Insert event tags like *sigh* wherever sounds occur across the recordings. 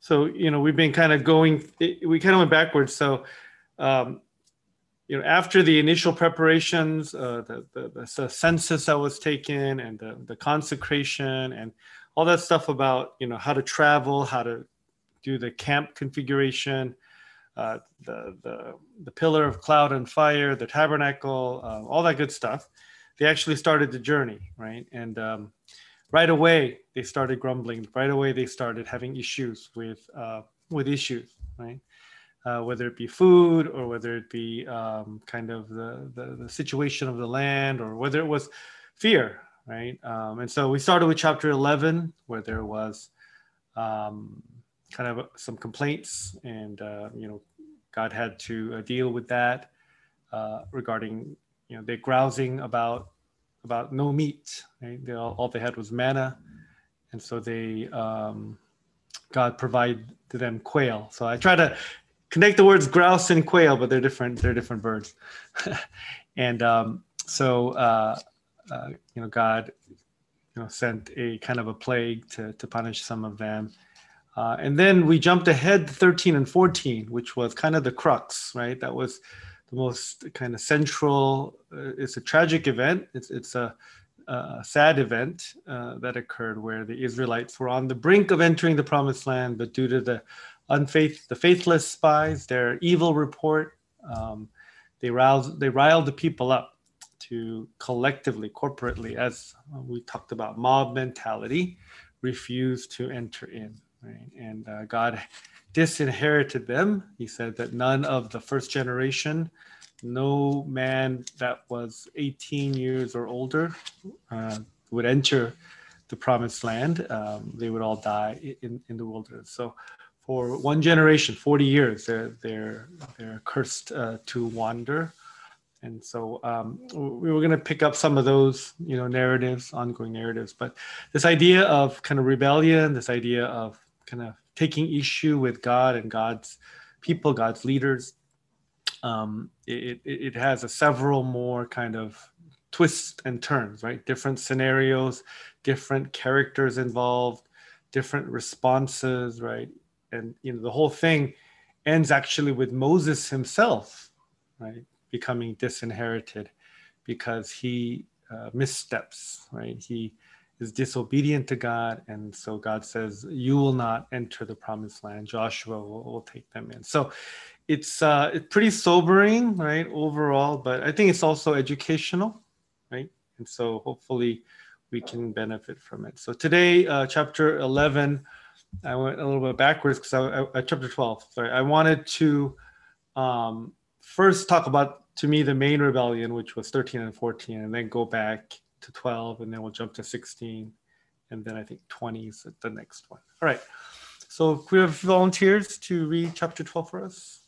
so you know we've been kind of going we kind of went backwards. So um, you know after the initial preparations uh, the, the, the, census that was taken and the, the consecration and all that stuff about you know how to travel how to do the camp configuration uh, the, the the pillar of cloud and fire the tabernacle uh, all that good stuff they actually started the journey right? And um, right away they started grumbling. Right away they started having issues with uh, with issues, right? Uh, whether it be food or whether it be um, kind of the, the, the situation of the land or whether it was fear, right? Um, and so we started with chapter 11 where there was um, kind of some complaints and uh, you know God had to uh, deal with that uh, regarding you know they grousing about about no meat. Right? They all, all they had was manna, and so they um, God provided to them quail. So I try to connect the words grouse and quail, but they're different. They're different birds. *laughs* and um, so uh, uh, you know, God you know sent a kind of a plague to to punish some of them. Uh, and then we jumped ahead 13 and 14, which was kind of the crux, right? That was the most kind of central. Uh, it's a tragic event. It's it's a, a sad event uh, that occurred where the Israelites were on the brink of entering the promised land, but due to the unfaith, the faithless spies, their evil report, um, they riled they riled the people up to collectively, corporately, as we talked about, mob mentality, refuse to enter in. Right? And uh, God disinherited them. He said that none of the first generation, no man that was 18 years or older, uh, would enter the promised land. Um, they would all die in, in the wilderness. So, for one generation, 40 years, they're they're they're cursed uh, to wander. And so um, we were going to pick up some of those, you know, narratives, ongoing narratives. But this idea of kind of rebellion, this idea of kind of taking issue with God and God's people, God's leaders. Um, it, it, has a several more kind of twists and turns, right? Different scenarios, different characters involved, different responses, right? And you know the whole thing ends actually with Moses himself, right, becoming disinherited because he uh, missteps, right? He is disobedient to God. And so God says, You will not enter the promised land. Joshua will, will take them in. So it's, uh, pretty sobering, right, overall, but I think it's also educational, right? And so hopefully we can benefit from it. So today, uh, chapter 11, I went a little bit backwards because I, I, chapter 12, sorry, I wanted to um, first talk about, to me, the main rebellion, which was 13 and 14, and then go back to 12, and then we'll jump to 16, and then I think 20 is the next one. All right. So we have volunteers to read chapter 12 for us.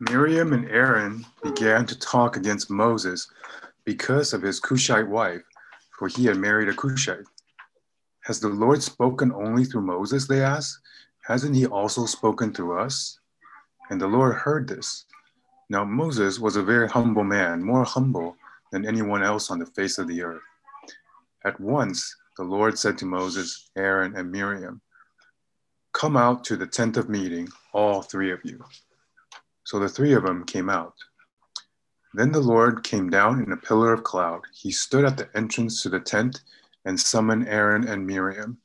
Miriam and Aaron began to talk against Moses because of his Cushite wife, for he had married a Cushite. Has the Lord spoken only through Moses? They asked. Hasn't he also spoken through us? And the Lord heard this. Now, Moses was a very humble man, more humble than anyone else on the face of the earth. At once, the Lord said to Moses, Aaron, and Miriam, Come out to the tent of meeting, all three of you. So the three of them came out. Then the Lord came down in a pillar of cloud. He stood at the entrance to the tent and summon Aaron and Miriam.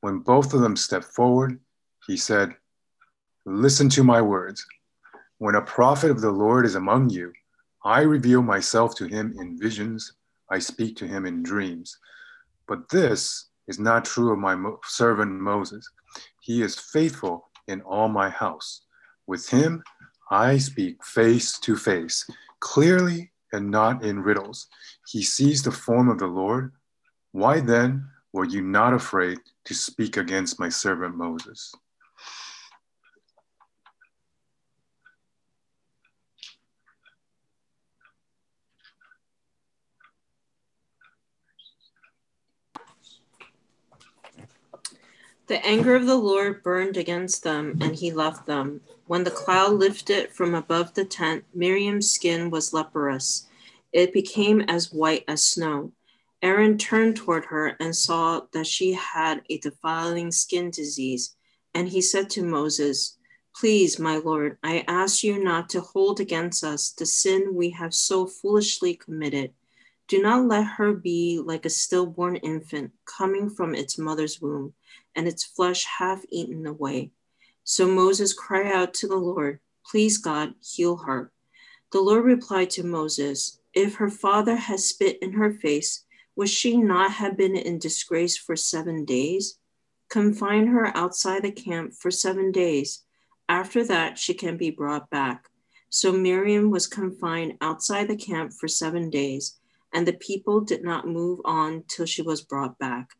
When both of them stepped forward, he said, Listen to my words. When a prophet of the Lord is among you, I reveal myself to him in visions, I speak to him in dreams. But this is not true of my servant Moses. He is faithful in all my house. With him, I speak face to face, clearly and not in riddles. He sees the form of the Lord why then were you not afraid to speak against my servant Moses? The anger of the Lord burned against them, and he left them. When the cloud lifted from above the tent, Miriam's skin was leprous. It became as white as snow. Aaron turned toward her and saw that she had a defiling skin disease. And he said to Moses, Please, my Lord, I ask you not to hold against us the sin we have so foolishly committed. Do not let her be like a stillborn infant coming from its mother's womb, and its flesh half eaten away. So Moses cried out to the Lord, Please, God, heal her. The Lord replied to Moses, If her father has spit in her face, would she not have been in disgrace for seven days? Confine her outside the camp for seven days. After that, she can be brought back. So Miriam was confined outside the camp for seven days, and the people did not move on till she was brought back.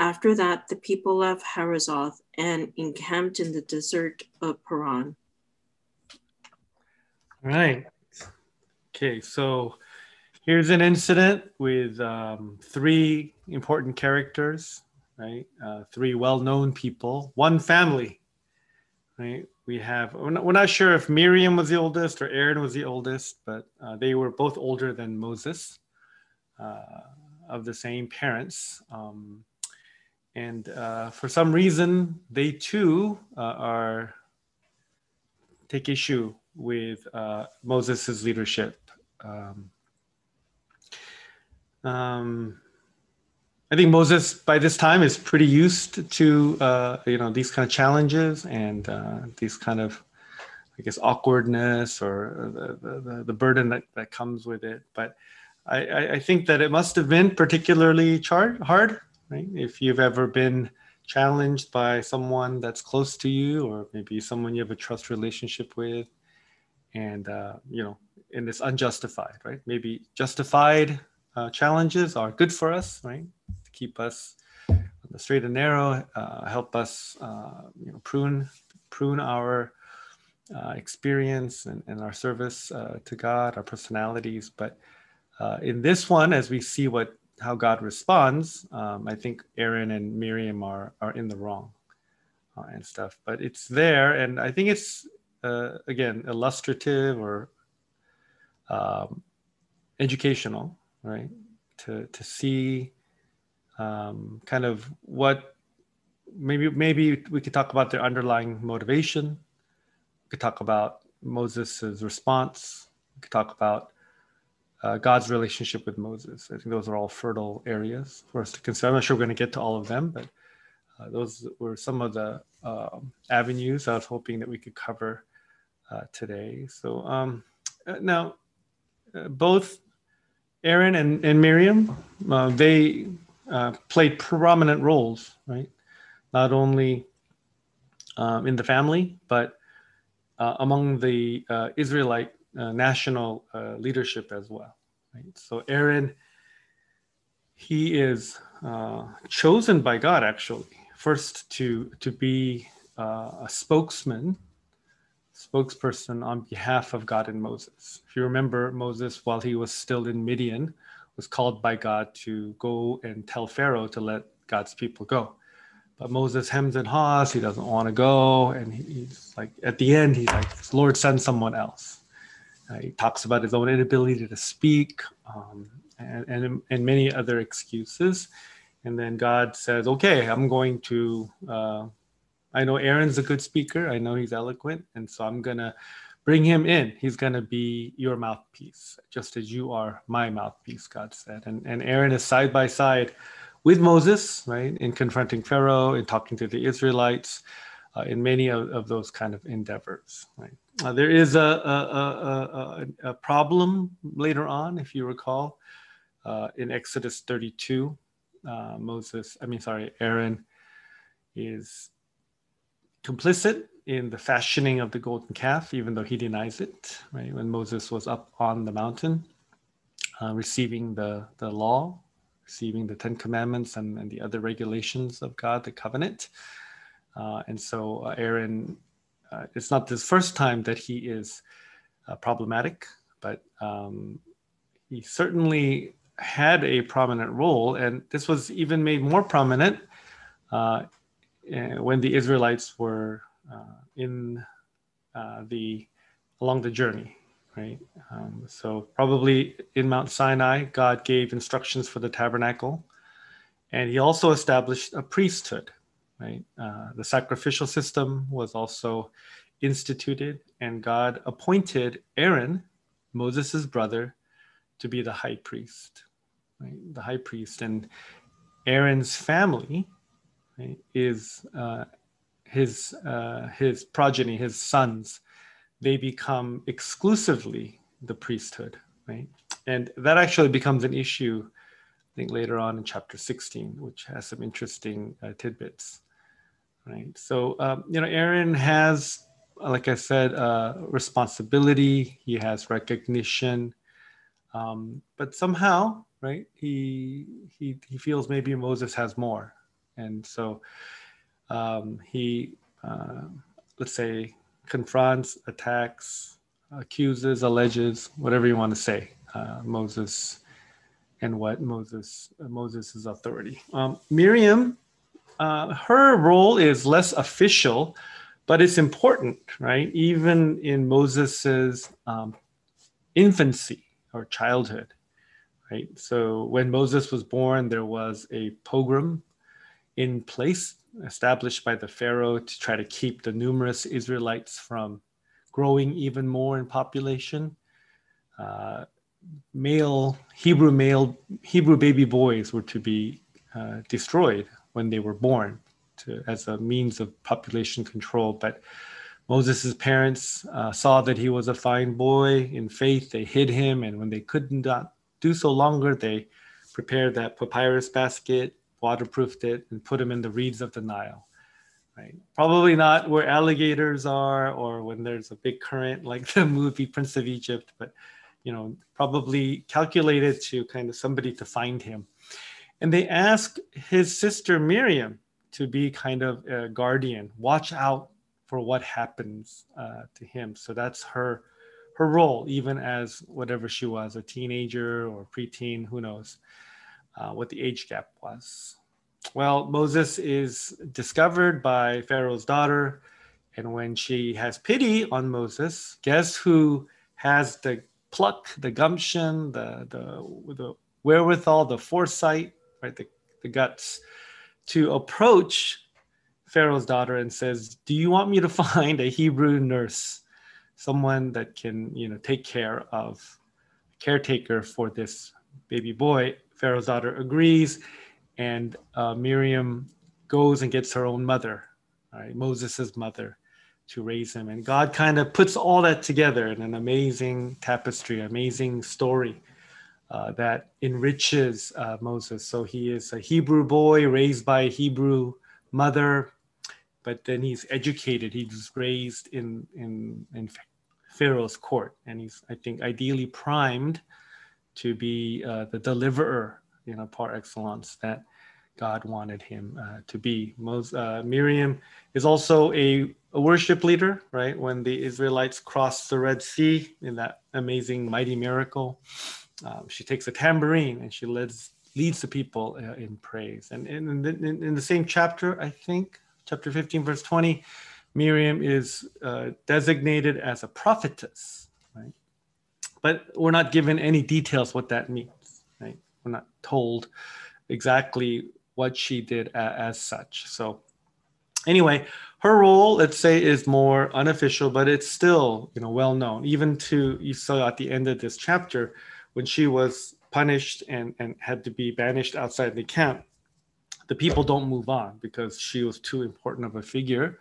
After that, the people left Hazeroth and encamped in the desert of Paran. All right. Okay, so here's an incident with um, three important characters, right? Uh, three well-known people, one family, right? We have, we're not, we're not, sure if Miriam was the oldest or Aaron was the oldest, but uh, they were both older than Moses, uh, of the same parents. Um, and uh, for some reason, they too uh, are take issue with uh, Moses' leadership. Um, um, I think Moses by this time is pretty used to uh, you know these kind of challenges and uh, these kind of I guess awkwardness or the, the, the burden that, that comes with it. But I, I think that it must have been particularly char- hard right? If you've ever been challenged by someone that's close to you, or maybe someone you have a trust relationship with, and uh, you know, and it's unjustified, right? Maybe justified uh, challenges are good for us, right? To keep us on the straight and narrow, uh, help us, uh, you know, prune prune our uh, experience and, and, our service uh, to God, our personalities. But in this one, as we see what how God responds, um, I think Aaron and Miriam are are in the wrong and stuff. But it's there, and I think it's uh, again illustrative or um, educational, right? To to see um, kind of what maybe maybe we could talk about their underlying motivation. We could talk about Moses's response. We could talk about uh, God's relationship with Moses. I think those are all fertile areas for us to consider. I'm not sure we're going to get to all of them, but uh, those were some of the uh, avenues I was hoping that we could cover uh, today. So um, uh, now, uh, both Aaron and, and Miriam, they played prominent roles, right? Not only um, in the family, but among the Israelite uh, national uh, leadership as well. Right? So Aaron, he is uh, chosen by God actually first to to be uh, a spokesman, spokesperson on behalf of God and Moses. If you remember, Moses, while he was still in Midian, was called by God to go and tell Pharaoh to let God's people go. But Moses hems and haws. He doesn't want to go, and he's like, at the end, he's like, "Lord, send someone else." Uh, he talks about his own inability to speak um, and, and, and, many other excuses. And then God says, okay, I'm going to, uh, I know Aaron's a good speaker. I know he's eloquent. And so I'm going to bring him in. He's going to be your mouthpiece, just as you are my mouthpiece, God said. And, and Aaron is side by side with Moses, right, in confronting Pharaoh, in talking to the Israelites, uh, in many of, of those kind of endeavors, right. Uh, there is a, a, a, a, problem later on, if you recall, uh, in Exodus 32. Uh, Moses, I mean, sorry, Aaron is complicit in the fashioning of the golden calf, even though he denies it, right? When Moses was up on the mountain uh, receiving the, the law, receiving the Ten Commandments and, and the other regulations of God, the covenant. Uh, and so uh, Aaron uh, it's not the first time that he is uh, problematic, but um, he certainly had a prominent role, and this was even made more prominent uh, when the Israelites were uh, in uh, the along the journey, right? Um, so probably in Mount Sinai, God gave instructions for the tabernacle, and He also established a priesthood, right? Uh, the sacrificial system was also instituted, and God appointed Aaron, Moses' brother, to be the high priest, right? The high priest, and Aaron's family is uh, his uh, his progeny, his sons. They become exclusively the priesthood, right? And that actually becomes an issue, I think, later on in chapter 16, which has some interesting uh, tidbits, right? So, um, you know, Aaron has, like I said, uh, responsibility. He has recognition, um, but somehow, right? He he he feels maybe Moses has more, and so um, he, uh, let's say, confronts, attacks, accuses, alleges, whatever you want to say, uh, Moses and what Moses uh, Moses' authority. Um, Miriam, uh, her role is less official, but it's important, right? Even in Moses's um, infancy or childhood, right? So when Moses was born, there was a pogrom in place established by the Pharaoh to try to keep the numerous Israelites from growing even more in population. Uh, male Hebrew male Hebrew baby boys were to be uh, destroyed when they were born to, as a means of population control. But Moses' parents uh, saw that he was a fine boy in faith. They hid him, and when they could not do so longer, they prepared that papyrus basket waterproofed it, and put them in the reeds of the Nile. Right? Probably not where alligators are or when there's a big current like the movie Prince of Egypt, but you know, probably calculated to kind of somebody to find him. And they ask his sister Miriam to be kind of a guardian, watch out for what happens uh, to him. So that's her her role, even as whatever she was, a teenager or preteen, who knows uh, what the age gap was. Well, Moses is discovered by Pharaoh's daughter, and when she has pity on Moses, guess who has the pluck, the gumption, the the, the wherewithal, the foresight, right, the, the guts to approach Pharaoh's daughter and says, "Do you want me to *laughs* find a Hebrew nurse, someone that can, you know, take care of caretaker for this baby boy?" Pharaoh's daughter agrees, and uh, Miriam goes and gets her own mother, right, Moses' mother, to raise him. And God kind of puts all that together in an amazing tapestry, amazing story uh, that enriches uh, Moses. So he is a Hebrew boy raised by a Hebrew mother, but then he's educated. He's raised in in in Pharaoh's court, and he's I think ideally primed to be uh, the deliverer, you know, par excellence that God wanted him uh, to be. Uh, Miriam is also a, a, worship leader, right? When the Israelites crossed the Red Sea in that amazing, mighty miracle, um, she takes a tambourine and she leads leads the people uh, in praise. And in, in, in, the same chapter, I think, chapter 15, verse 20, Miriam is uh, designated as a prophetess? But we're not given any details what that means right? We're not told exactly what she did as such. So anyway her role let's say is more unofficial but it's still you know well known. Even to you saw at the end of this chapter when she was punished and and had to be banished outside the camp the people don't move on because she was too important of a figure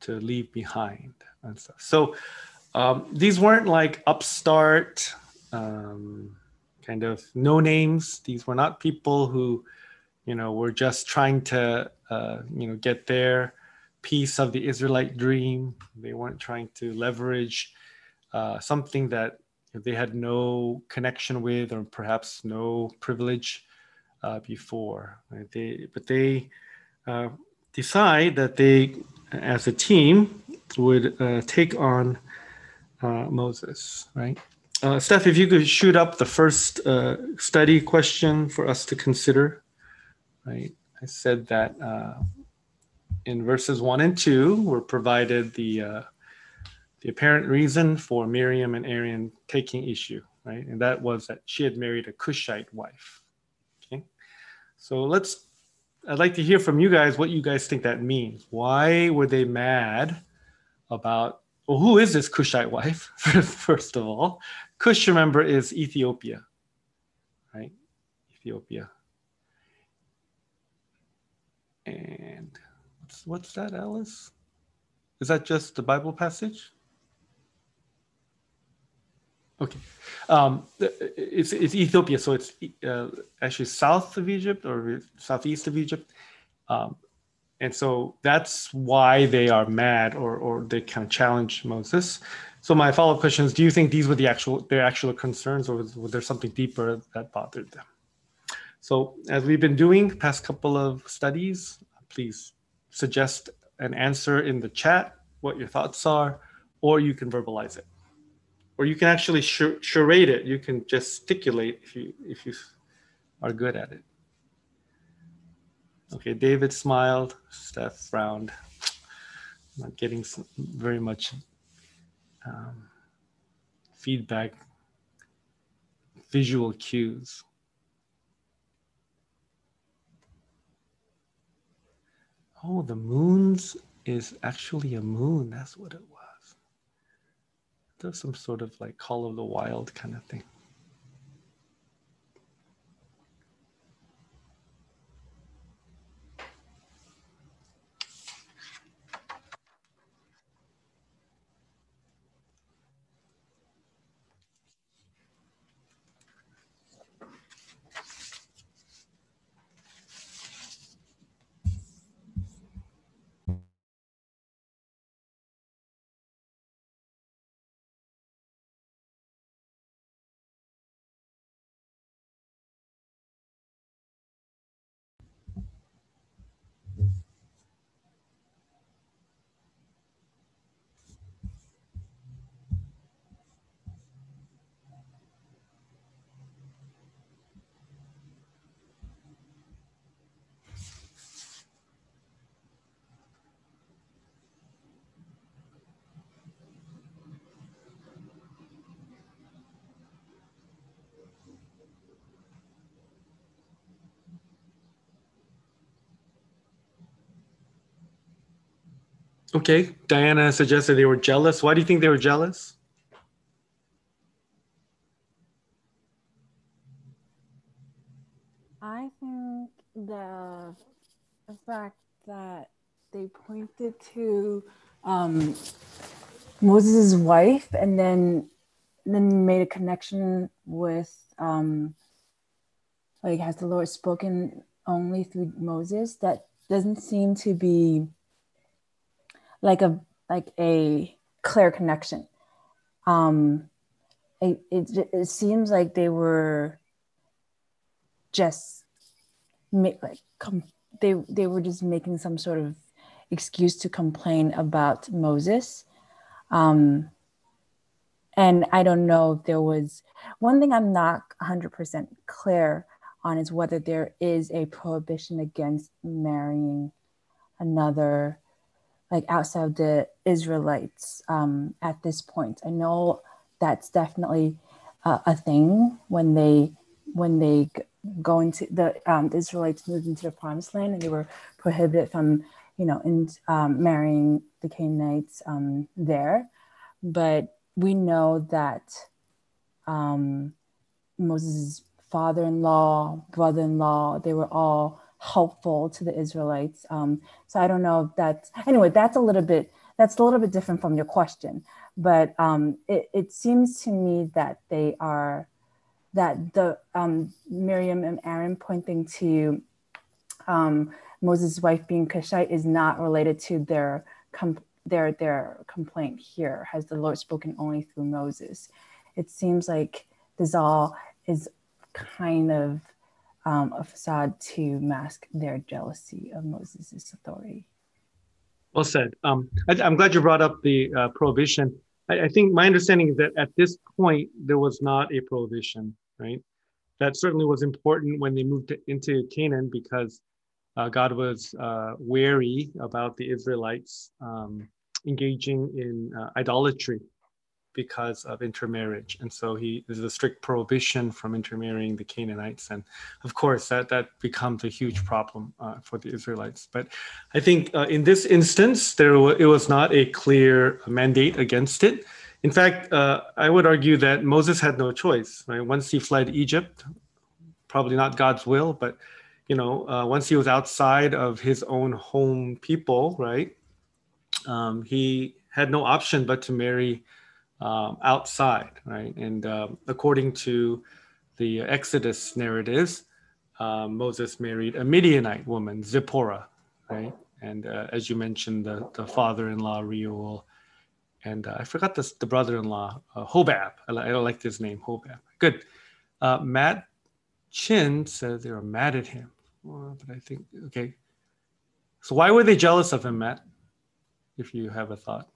to leave behind and stuff. So um, these weren't like upstart, um, kind of no names. These were not people who, you know, were just trying to, uh, you know, get their piece of the Israelite dream. They weren't trying to leverage uh, something that they had no connection with or perhaps no privilege uh, before. Right? They, but they uh, decide that they, as a team, would uh, take on uh, Moses, right? Uh, Steph, if you could shoot up the first uh, study question for us to consider, right? I said that uh, in verses one and two, we're provided the uh, the the apparent reason for Miriam and Aaron taking issue, right? And that was that she had married a Cushite wife. Okay. So let's, I'd like to hear from you guys what you guys think that means. Why were they mad about, well, who is this Cushite wife, *laughs* first of all? Cush, remember, is Ethiopia, right? Ethiopia. And what's, what's that, Alice? Is that just the Bible passage? Okay. Um, it's, it's Ethiopia, so it's uh, actually south of Egypt or southeast of Egypt. Um, and so that's why they are mad or, or they kind of challenge Moses. So my follow-up question is, do you think these were the actual, their actual concerns or was, was there something deeper that bothered them? So as we've been doing past couple of studies, please suggest an answer in the chat, what your thoughts are, or you can verbalize it. Or you can actually charade it. You can gesticulate if you if you are good at it. Okay, David smiled. Steph frowned. Not getting very much um, feedback, visual cues. Oh, the moons is actually a moon. That's what it was. There's some sort of like Call of the Wild kind of thing. Okay, Diana suggested they were jealous. Why do you think they were jealous? I think the, fact that they pointed to um, Moses' wife and then then made a connection with um, like has the Lord spoken only through Moses? That doesn't seem to be like a like a clear connection. Um, it, it, it seems like they were just make like com- they they were just making some sort of excuse to complain about Moses. Um, and I don't know if there was one thing I'm not 100% clear on is whether there is a prohibition against marrying another like outside of the Israelites um, at this point. I know that's definitely uh, a thing when they when they go into the, um, the Israelites moved into the Promised Land and they were prohibited from you know in um, marrying the Canaanites um, there, but we know that um, Moses' father-in-law, brother-in-law, they were all helpful to the Israelites. Um, so I don't know if that's anyway. That's a little bit that's a little bit different from your question, but um, it, it seems to me that they are that the um, Miriam and Aaron pointing to um, Moses' wife being Cushite is not related to their com- their their complaint here. Has the Lord spoken only through Moses? It seems like this all is kind of um, a facade to mask their jealousy of Moses' authority. Well said. Um, I, am glad you brought up the uh, prohibition. I, I, think my understanding is that at this point, there was not a prohibition, right? That certainly was important when they moved to, into Canaan because uh, God was uh, wary about the Israelites um, engaging in uh, idolatry because of intermarriage. And so he there's a strict prohibition from intermarrying the Canaanites. And of course, that, that becomes a huge problem uh, for the Israelites. But I think uh, in this instance, there w- it was not a clear mandate against it. In fact, uh, I would argue that Moses had no choice. Right? Once he fled Egypt, probably not God's will, but you know, uh, once he was outside of his own home people, right? Um, he had no option but to marry um, outside, right? And um, according to the Exodus narratives, uh, Moses married a Midianite woman, Zipporah, right? And uh, as you mentioned, the, the father-in-law Reuel, and uh, I forgot this, the brother-in-law uh, Hobab. I, I like his name, Hobab. Good. Uh, Matt Chin says they were mad at him, but I think okay. So why were they jealous of him, Matt? If you have a thought.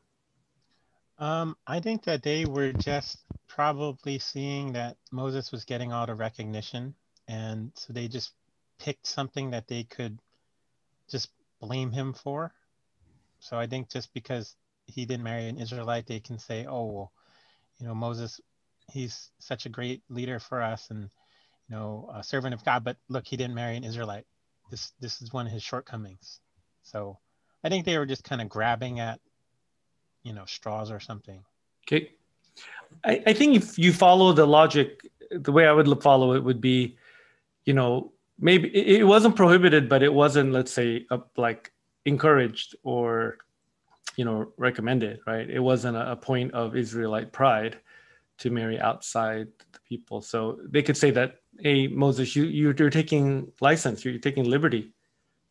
Um, I think that they were just probably seeing that Moses was getting all the recognition, and so they just picked something that they could just blame him for. So I think just because he didn't marry an Israelite, they can say, "Oh, well, you know, Moses, he's such a great leader for us, and you know, a servant of God. But look, he didn't marry an Israelite. This this is one of his shortcomings." So I think they were just kind of grabbing at you know straws or something. Okay. I, I think if you follow the logic the way i would follow it would be you know maybe it, wasn't prohibited but it wasn't let's say uh, like encouraged or you know recommended right? It wasn't a, point of israelite pride to marry outside the people. So they could say that hey moses you you're taking license you're taking liberty.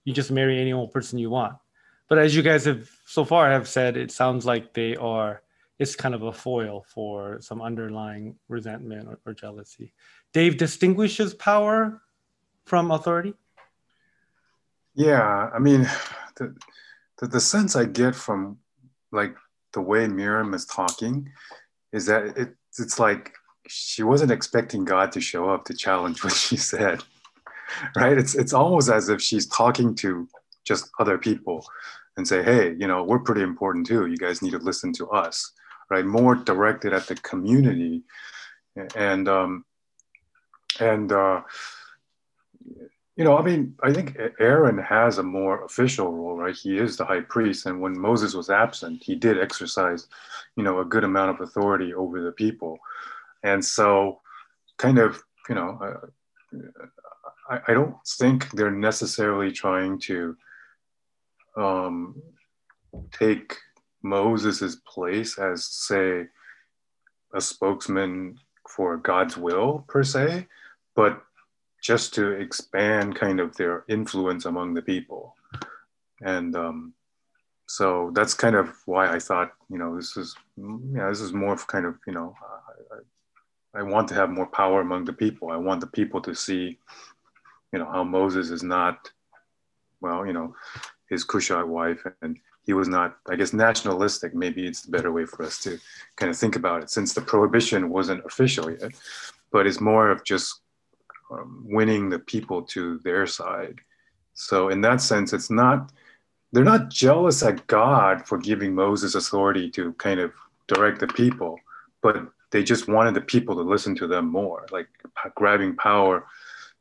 You just marry any old person you want but as you guys have so far have said, it sounds like they are. It's kind of a foil for some underlying resentment or, or jealousy. Dave distinguishes power from authority. Yeah, I mean, the, the the sense I get from like the way Miriam is talking is that it it's like she wasn't expecting God to show up to challenge what she said, *laughs* right? It's it's almost as if she's talking to just other people and say, hey, you know, we're pretty important too. You guys need to listen to us, right? More directed at the community, and um, and uh, you know, I mean, I think Aaron has a more official role, right? He is the high priest, and when Moses was absent, he did exercise, you know, a good amount of authority over the people, and so, kind of, you know. Uh, I, I don't think they're necessarily trying to um, take Moses's place as, say, a spokesman for God's will per se, but just to expand kind of their influence among the people. And um, so that's kind of why I thought, you know, this is, yeah, this is more of kind of, you know, I, I want to have more power among the people. I want the people to see, you know, how Moses is not, well, you know, his Cushite wife, and he was not, I guess, nationalistic. Maybe it's the better way for us to kind of think about it, since the prohibition wasn't official yet, but it's more of just um, winning the people to their side. So in that sense, it's not they're not jealous at God for giving Moses authority to kind of direct the people, but they just wanted the people to listen to them more, like grabbing power,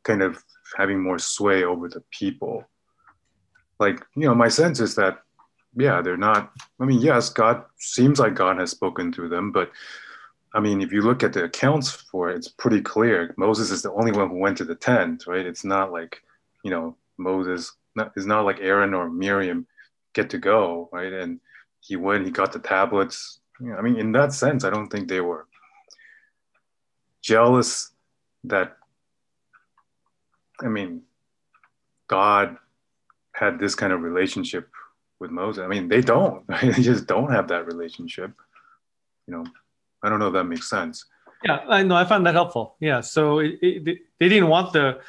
kind of having more sway over the people like you know my sense is that yeah they're not i mean yes god seems like god has spoken through them but i mean if you look at the accounts for it it's pretty clear moses is the only one who went to the tent right? It's not like you know moses not, it's not like aaron or miriam get to go right? And he went he got the tablets. You know, i mean in that sense i don't think they were jealous that i mean god had this kind of relationship with Moses. I mean, they don't. *laughs* they just don't have that relationship. You know, I don't know if that makes sense. Yeah, I know. I found that helpful. Yeah, so it, it, they didn't want the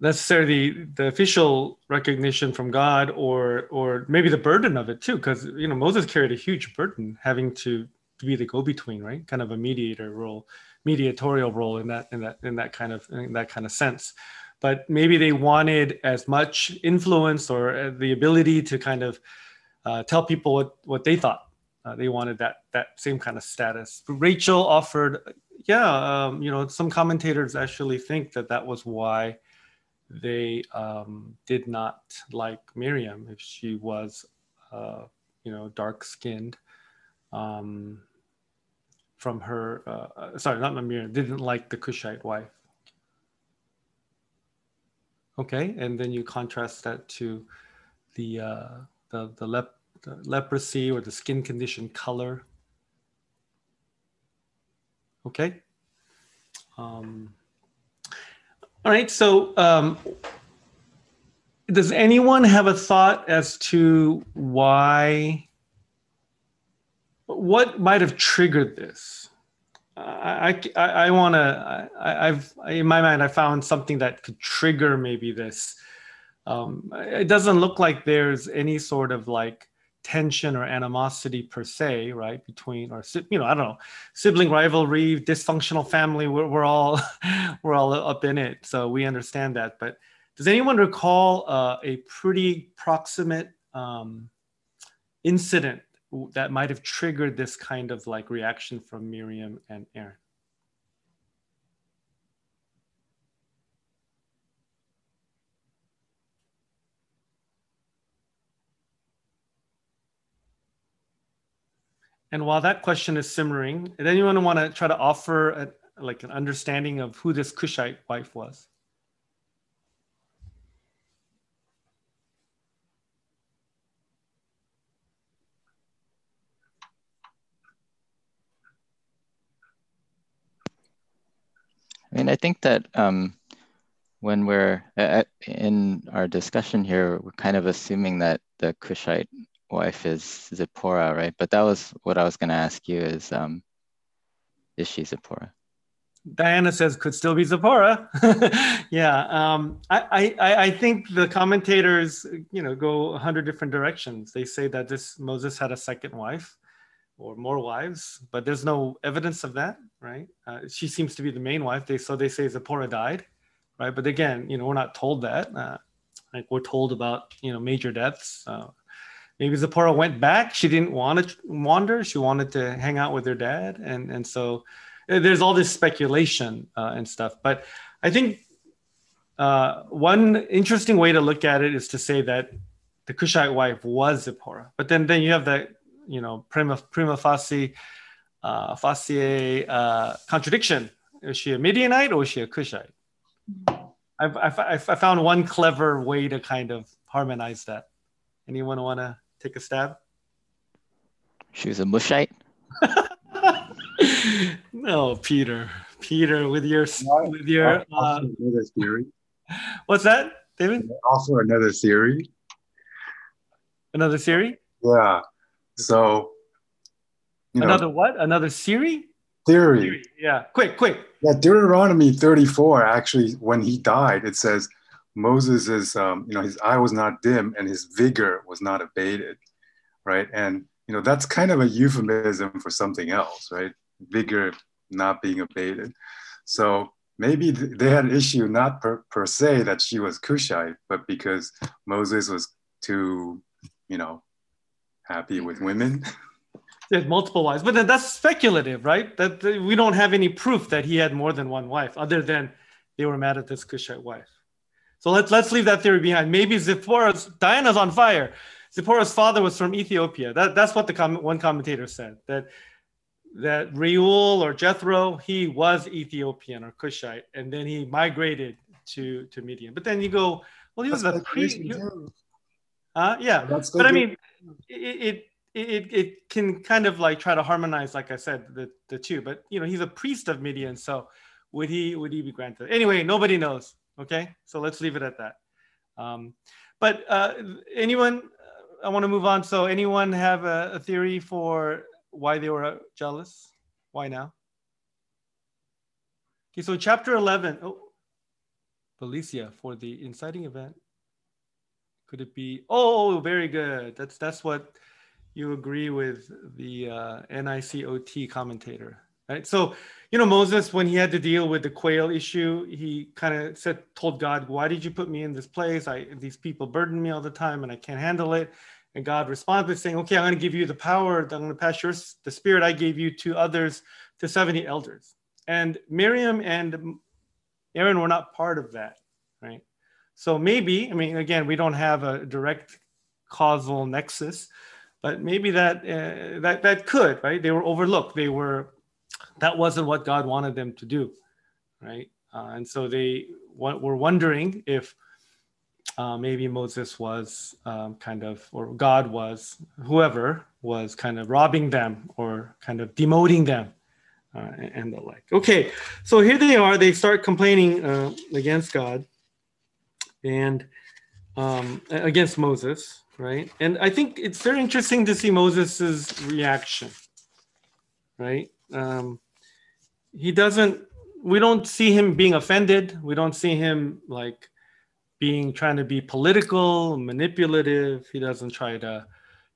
necessarily the official recognition from God, or or maybe the burden of it too, because you know Moses carried a huge burden, having to, be the go-between, right? Kind of a mediator role, mediatorial role in that in that in that kind of in that kind of sense but maybe they wanted as much influence or uh, the ability to kind of uh, tell people what what they thought. Uh, they wanted that that same kind of status. Rachel offered, yeah, um, you know, some commentators actually think that that was why they um, did not like Miriam if she was, uh, you know, dark skinned. Um, from her, uh, uh, sorry, not Miriam, didn't like the Cushite wife. Okay, and then you contrast that to the uh, the the, lep- the leprosy or the skin condition color. Okay. Um, all right. So, um, does anyone have a thought as to why? What might have triggered this? I, I, I want to, I've, in my mind, I found something that could trigger maybe this. Um, it doesn't look like there's any sort of like tension or animosity per se, right? Between, or, you know, I don't know, sibling rivalry, dysfunctional family, we're, we're all, *laughs* we're all up in it. So we understand that. But does anyone recall uh, a pretty proximate um, incident that might have triggered this kind of like reaction from Miriam and Aaron? And while that question is simmering, did anyone want to try to offer a, like an understanding of who this Cushite wife was? I mean, I think that um, when we're uh, in our discussion here, we're kind of assuming that the Cushite wife is Zipporah, right? But that was what I was going to ask you: is um, is she Zipporah? Diana says could still be Zipporah. *laughs* yeah, um, I, I I think the commentators, you know, go a hundred different directions. They say that this Moses had a second wife or more wives, but there's no evidence of that, right? Uh, she seems to be the main wife. They so they say Zipporah died, right? But again, you know, we're not told that. Uh, like we're told about you know major deaths. Uh, maybe Zipporah went back. She didn't want to wander. She wanted to hang out with her dad, and and so uh, there's all this speculation uh, and stuff. But I think uh, one interesting way to look at it is to say that the Cushite wife was Zipporah, but then then you have that you know prima prima facie uh, facie uh, contradiction. Is she a Midianite or is she a Cushite? I've, I've, I've found one clever way to kind of harmonize that. Anyone want to take a stab? She was a Mushite. *laughs* no, Peter. Peter, with your with your uh, another theory. What's that, David? Also another theory. Another theory? Yeah. So, you know, Another what? Another Siri? theory. Theory. Yeah. Quick, quick. Yeah, Deuteronomy 34, actually, when he died, it says Moses is, um, you know, his eye was not dim and his vigor was not abated, right? And, you know, that's kind of a euphemism for something else, right? Vigor not being abated. So maybe they had an issue not per, per se that she was Cushite, but because Moses was too, you know, happy with women. *laughs* There's multiple wives, but then that's speculative, right? That we don't have any proof that he had more than one wife, other than they were mad at this Cushite wife. So let's let's leave that theory behind. Maybe Zipporah's Diana's on fire. Zipporah's father was from Ethiopia. That, that's what the com- one commentator said that that Reuel or Jethro he was Ethiopian or Cushite, and then he migrated to to Midian. But then you go, well, he was a priest. Uh, yeah, That's but I mean, it, it it it can kind of like try to harmonize, like I said, the the two. But you know, he's a priest of Midian, so would he would he be granted? Anyway, nobody knows. Okay, so let's leave it at that. Um, but uh, anyone, I want to move on. So anyone have a, a theory for why they were jealous? Why now? Okay, so chapter eleven. Oh, Felicia for the inciting event. Could it be? Oh, very good. That's that's what you agree with the uh, NICOT commentator, right? So you know Moses when he had to deal with the quail issue, he kind of said, told God, "Why did you put me in this place? I these people burden me all the time, and I can't handle it." And God responds by saying, okay, I'm going to give you the power. I'm going to pass your, the spirit I gave you to others, to 70 elders. And Miriam and Aaron were not part of that, right? So maybe, I mean, again, we don't have a direct causal nexus, but maybe that uh, that that could, right? They were overlooked. They were that wasn't what God wanted them to do, right? Uh, and so they w- were wondering if uh, maybe Moses was um, kind of, or God was, whoever was kind of robbing them or kind of demoting them uh, and the like. Okay, so here they are. They start complaining uh, against God and um, against Moses, right? And I think it's very interesting to see Moses's reaction, right? Um, he doesn't. We don't see him being offended. We don't see him like being trying to be political, manipulative. He doesn't try to,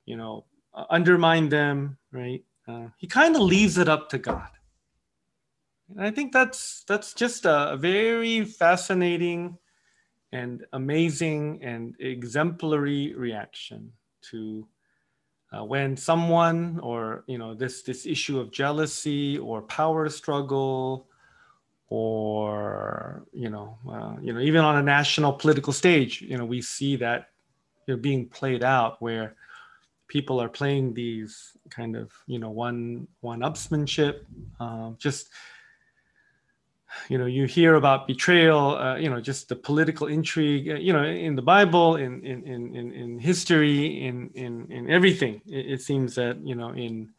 you know, undermine them, right? Uh, he kind of leaves it up to God. And I think that's that's just a very fascinating and amazing and exemplary reaction to uh, when someone or you know this this issue of jealousy or power struggle or you know uh, you know even on a national political stage you know we see that you know being played out where people are playing these kind of you know one one upsmanship um, just you know you hear about betrayal uh, you know just the political intrigue uh, you know in the bible in in in, in history in in in everything. It, it, seems that you know in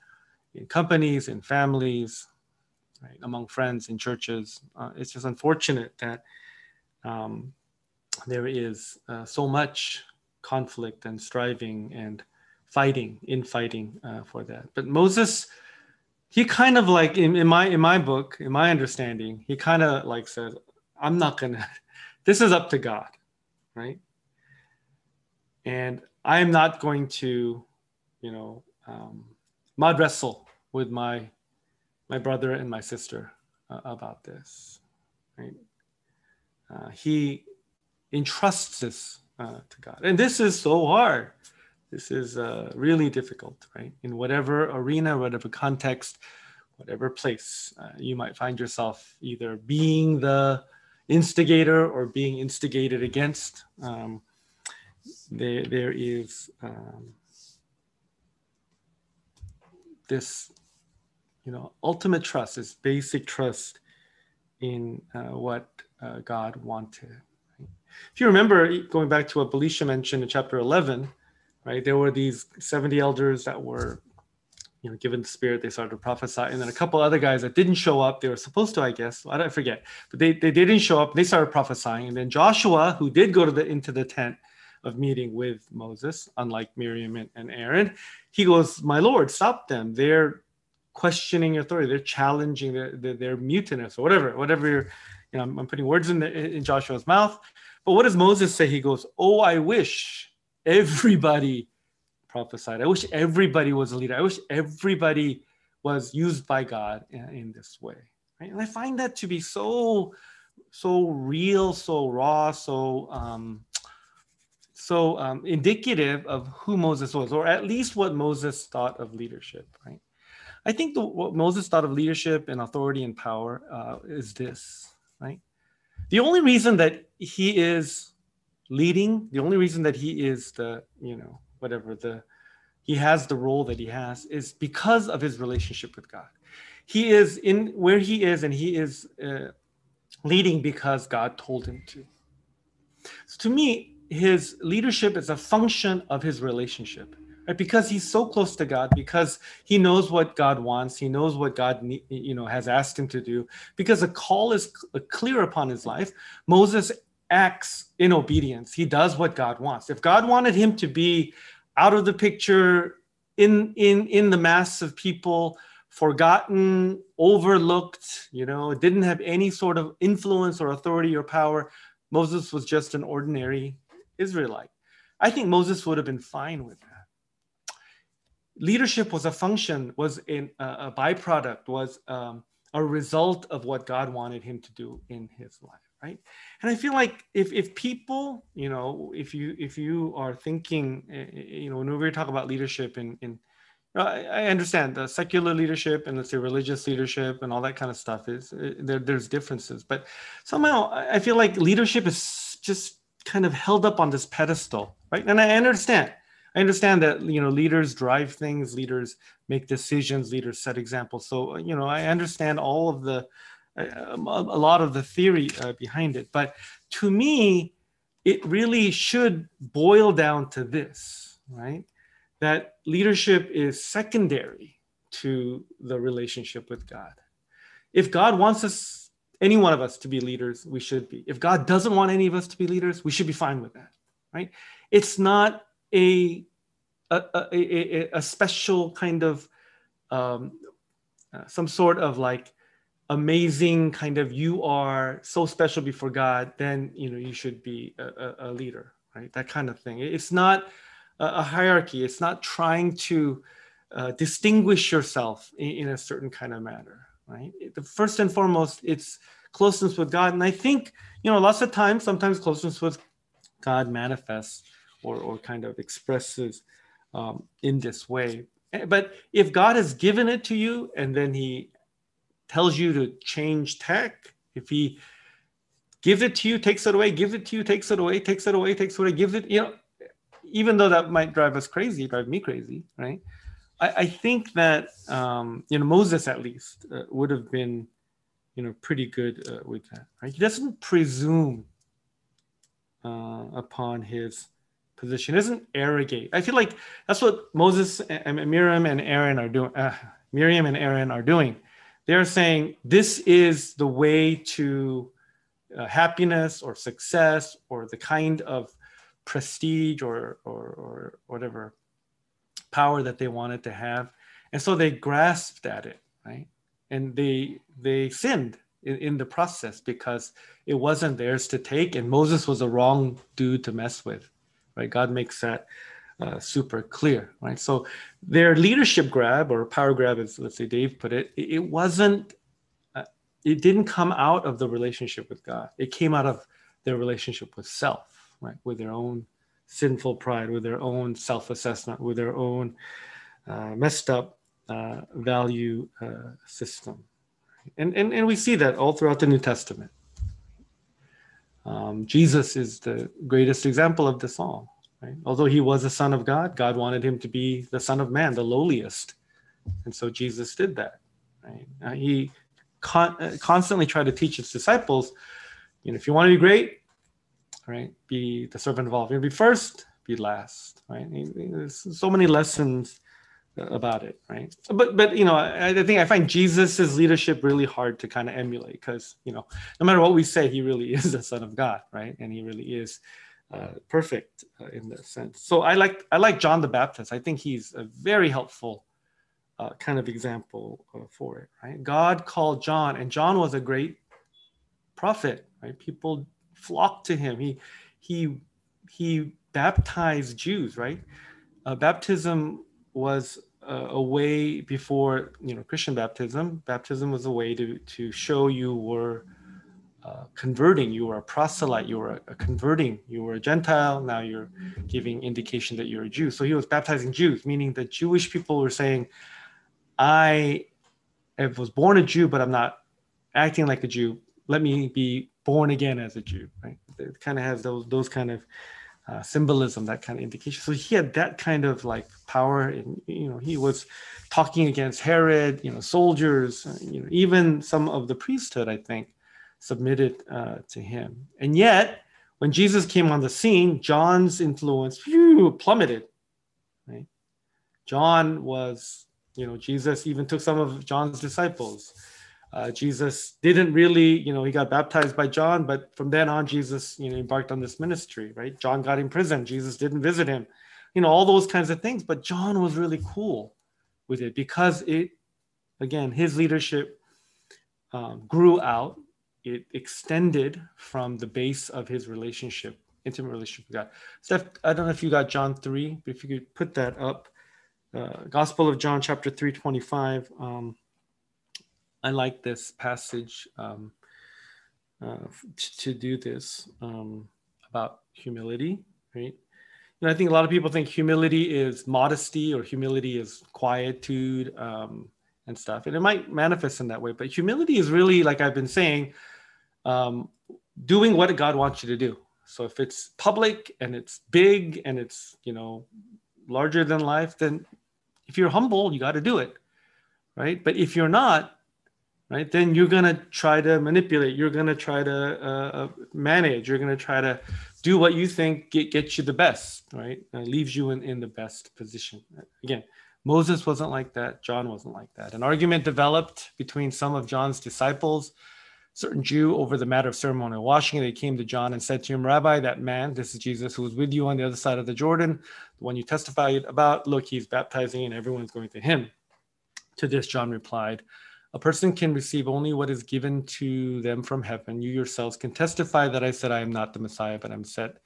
in companies in families right among friends in churches uh, it's just unfortunate that um, there is uh, so much conflict and striving and fighting infighting uh, for that. But moses he kind of like in, in my in my book in my understanding he kind of like says i'm not gonna *laughs* this is up to god right? And i'm not going to you know um, mud wrestle with my my brother and my sister uh, about this right? Uh, he entrusts this uh, to god. And this is so hard this is uh, really difficult, right? In whatever arena, whatever context, whatever place, uh, you might find yourself either being the instigator or being instigated against. Um, there, there is um, this, you know, ultimate trust, this basic trust in uh, what uh, God wanted. If you remember, going back to what Belisha mentioned in chapter 11, right? There were these 70 elders that were, you know, given the spirit, they started to prophesy. And then a couple other guys that didn't show up, they were supposed to, I guess, I don't forget, but they, they didn't show up. They started prophesying. And then Joshua, who did go to the, into the tent of meeting with Moses, unlike Miriam and, and Aaron, he goes, my Lord, stop them. They're questioning your authority. They're challenging, they're, they're, mutinous or whatever, whatever you know, I'm, I'm putting words in, the, in Joshua's mouth. But what does Moses say? He goes, oh, I wish everybody prophesied. I wish everybody was a leader. I wish everybody was used by God in, in this way. Right? And I find that to be so, so real, so raw, so um, so um, indicative of who Moses was, or at least what Moses thought of leadership. Right? I think the, what Moses thought of leadership and authority and power uh, is this. Right? The only reason that he is leading. The only reason that he is the you know whatever the he has the role that he has is because of his relationship with god. He is in where he is and he is uh, leading because god told him to. So to me his leadership is a function of his relationship right? Because he's so close to god because he knows what god wants he knows what god you know has asked him to do because a call is clear upon his life moses acts in obedience. He does what God wants. If God wanted him to be out of the picture in in in the mass of people, forgotten, overlooked, you know, didn't have any sort of influence or authority or power, Moses was just an ordinary Israelite. I think Moses would have been fine with that. Leadership was a function, was in, a byproduct, was um, a result of what God wanted him to do in his life, right? And I feel like if if people, you know, if you if you are thinking, eh, eh, you know, whenever we talk about leadership in in I, understand the secular leadership and let's say religious leadership and all that kind of stuff is eh, there, there's differences, but somehow I feel like leadership is just kind of held up on this pedestal, right? And I understand I understand that you know leaders drive things, leaders make decisions, leaders set examples. So you know I understand all of the uh, a lot of the theory uh, behind it, but to me, it really should boil down to this, right? That leadership is secondary to the relationship with God. If God wants us, any one of us, to be leaders, we should be. If God doesn't want any of us to be leaders, we should be fine with that, right? It's not a a, a, a special kind of um, uh, some sort of like amazing kind of you are so special before God, then you know you should be a, a leader, right? That kind of thing. It's not a, hierarchy. It's not trying to uh, distinguish yourself in, in, a certain kind of manner, right? The first and foremost, it's closeness with God, and I think you know lots of times, sometimes closeness with God manifests or, or kind of expresses um, in this way. Eh, but if God has given it to you and then He tells you to change tech, if He gives it to you, takes it away, gives it to you, takes it away, takes it away, takes it away, gives it, you know, even though that might drive us crazy, drive me crazy, right? I, I think that, um, you know, Moses at least uh, would have been, you know, pretty good uh, with that, right? He doesn't presume uh, upon his position isn't arrogate. I feel like that's what Moses and Miriam and Aaron are doing. Uh, Miriam and Aaron are doing. They're saying this is the way to uh, happiness or success or the kind of prestige or, or, or whatever power that they wanted to have. And so they grasped at it, right? And they they sinned in, in the process because it wasn't theirs to take, and Moses was a wrong dude to mess with right? God makes that uh, super clear, right? So their leadership grab or power grab, as let's say Dave put it, it, wasn't, uh, it didn't come out of the relationship with God. It came out of their relationship with self, right? With their own sinful pride, with their own self-assessment, with their own uh, messed up uh, value uh, system. And, and, and we see that all throughout the New Testament. Um, Jesus is the greatest example of this all. Right? Although he was a son of God, God wanted him to be the son of man, the lowliest, and so Jesus did that. Right? Uh, he con- uh, constantly tried to teach his disciples, you know, if you want to be great, right, be the servant of all. You be first, be last. Right? There's so many lessons about it, right? But but you know, I, I, think I find Jesus's leadership really hard to kind of emulate because you know, no matter what we say, he really *laughs* is the Son of God, right? And he really is uh, perfect uh, in that sense. So I like I like John the Baptist. I think he's a very helpful uh, kind of example uh, for it, right? God called John, and John was a great prophet, right? People flocked to him. He he he baptized Jews, right? Uh, baptism was a, a, way before you know Christian baptism. Baptism was a way to to show you were uh, converting. You were a proselyte. You were a, converting. You were a Gentile. Now you're giving indication that you're a Jew. So he was baptizing Jews, meaning that Jewish people were saying, "I was born a Jew, but I'm not acting like a Jew. Let me be born again as a Jew." Right? It kind of has those those kind of uh, symbolism, that kind of indication. So he had that kind of like power, and you know, he was talking against Herod, you know, soldiers, you know, even some of the priesthood, I think, submitted uh, to him. And yet, when Jesus came on the scene, John's influence whew, plummeted. Right? John was, you know, Jesus even took some of John's disciples uh, Jesus didn't really, you know, he got baptized by John, but from then on, Jesus, you know, embarked on this ministry, right? John got in prison. Jesus didn't visit him, you know, all those kinds of things. But John was really cool with it because it, again, his leadership um, grew out. It extended from the base of his relationship, intimate relationship with God. Steph, I don't know if you got John 3, but if you could put that up. Uh, Gospel of John, chapter 3, 25. Um, I like this passage um, uh, to, to do this um, about humility, right? And I think a lot of people think humility is modesty or humility is quietude um, and stuff, and it might manifest in that way. But humility is really, like I've been saying, um, doing what God wants you to do. So if it's public and it's big and it's you know larger than life, then if you're humble, you got to do it, right? But if you're not, right, then you're gonna try to manipulate. You're gonna try to uh, uh manage. You're gonna try to do what you think get, gets you the best, right? And leaves you in, in the best position. Again, Moses wasn't like that. John wasn't like that. An argument developed between some of John's disciples, certain Jew, over the matter of ceremonial washing. They came to John and said to him, Rabbi, that man, this is Jesus, who was with you on the other side of the Jordan, the one you testified about, look, he's baptizing and everyone's going to him. To this, John replied, a person can receive only what is given to them from heaven. You yourselves can testify that I said I am not the Messiah, but I'm set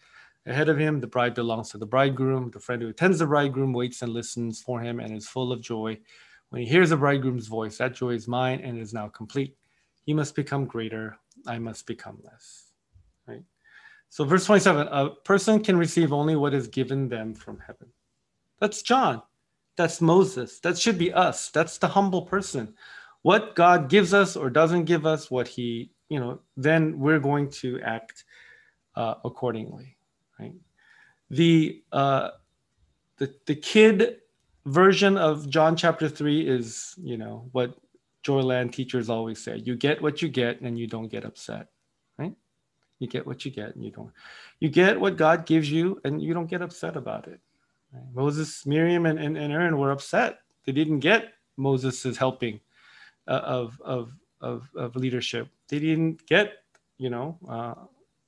ahead of him. The bride belongs to the bridegroom. The friend who attends the bridegroom waits and listens for him and is full of joy. When he hears the bridegroom's voice, that joy is mine and is now complete. He must become greater. I must become less. Right? So, verse 27 a person can receive only what is given them from heaven. That's John. That's Moses. That should be us. That's the humble person what God gives us or doesn't give us, what He, you know, then we're going to act uh, accordingly, right? The uh, the the kid version of John chapter three is, you know, what Joyland teachers always say: you get what you get, and you don't get upset, right? You get what you get, and you don't. You get what God gives you, and you don't get upset about it. Right? Moses, Miriam, and, and, and Aaron were upset. They didn't get Moses' helping uh, of, of, of, of leadership. They didn't get, you know, uh,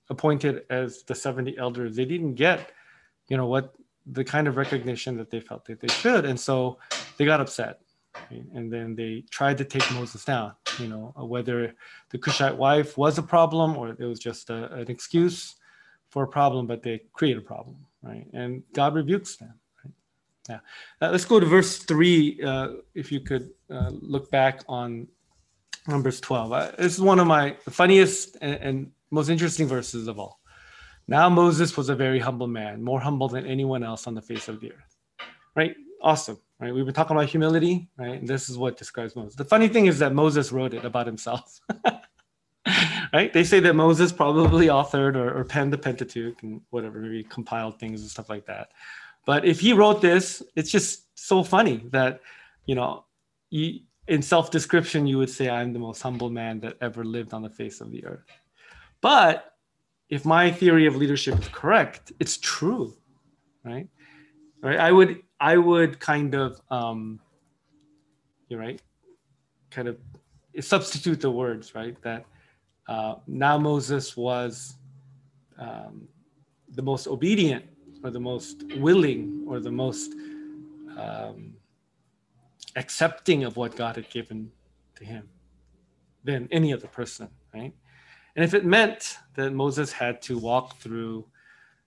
appointed as the 70 elders. They didn't get, you know, what the kind of recognition that they felt that they should. And so they got upset. Right? And then they tried to take Moses down, you know, uh, whether the Cushite wife was a problem or it was just a, an excuse for a problem, but they create a problem, right? And God rebukes them. Yeah. Uh, let's go to verse 3, uh, if you could uh, look back on Numbers 12. Uh, this is one of my funniest and, and, most interesting verses of all. Now Moses was a very humble man, more humble than anyone else on the face of the earth. Right? Awesome. Right? We've been talking about humility, right? And this is what describes Moses. The funny thing is that Moses wrote it about himself. *laughs* right? They say that Moses probably authored or, or penned the Pentateuch and whatever, maybe compiled things and stuff like that. But if he wrote this, it's just so funny that, you know, in self description, you would say, I'm the most humble man that ever lived on the face of the earth. But if my theory of leadership is correct, it's true, right? Right. I would, I would kind of, um, you're right, kind of substitute the words, right? That uh, now Moses was um, the most obedient or the most willing or the most um, accepting of what God had given to him than any other person, right? And if it meant that Moses had to walk through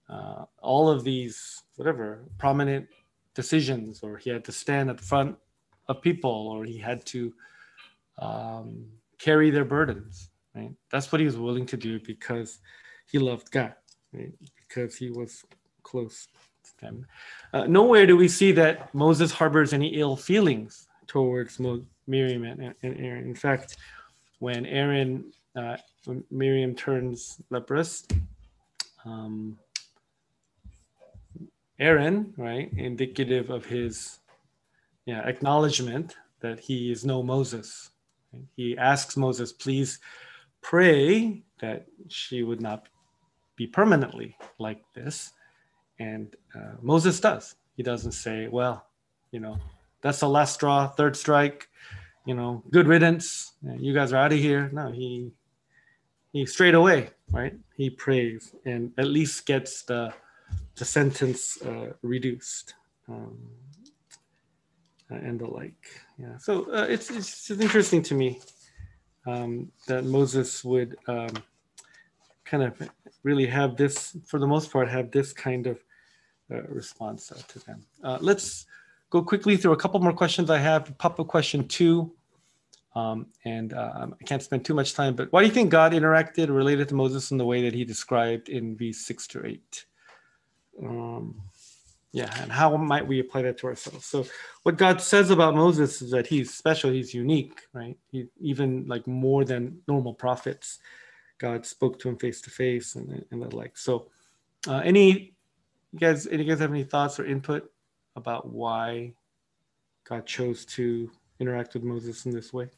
uh, all of these, whatever, prominent decisions, or he had to stand at the front of people, or he had to um, carry their burdens, right? That's what he was willing to do because he loved God, right? Because he was close to them. Uh, nowhere do we see that Moses harbors any ill feelings towards Mo- Miriam and, and, Aaron. In fact, when Aaron, uh, when Miriam turns leprous, um, Aaron, right, indicative of his yeah, acknowledgement that he is no Moses. He asks Moses, please pray that she would not be permanently like this. And uh, Moses does. He doesn't say, well, you know, that's the last straw, third strike, you know, good riddance. You guys are out of here. No, he he straight away, right? He prays and at least gets the the sentence uh, reduced um, and the like. Yeah. So uh, it's it's interesting to me um, that Moses would um, kind of really have this, for the most part, have this kind of uh, response uh, to them. Uh, let's go quickly through a couple more questions I have. Pop up question two. Um, and uh, I can't spend too much time, but why do you think God interacted related to Moses in the way that he described in V6 to 8? Um, yeah, and how might we apply that to ourselves? So, what God says about Moses is that he's special, he's unique, right? He, even like more than normal prophets. God spoke to him face to face and, and the like. So, uh, any you guys, any guys have any thoughts or input about why God chose to interact with Moses in this way?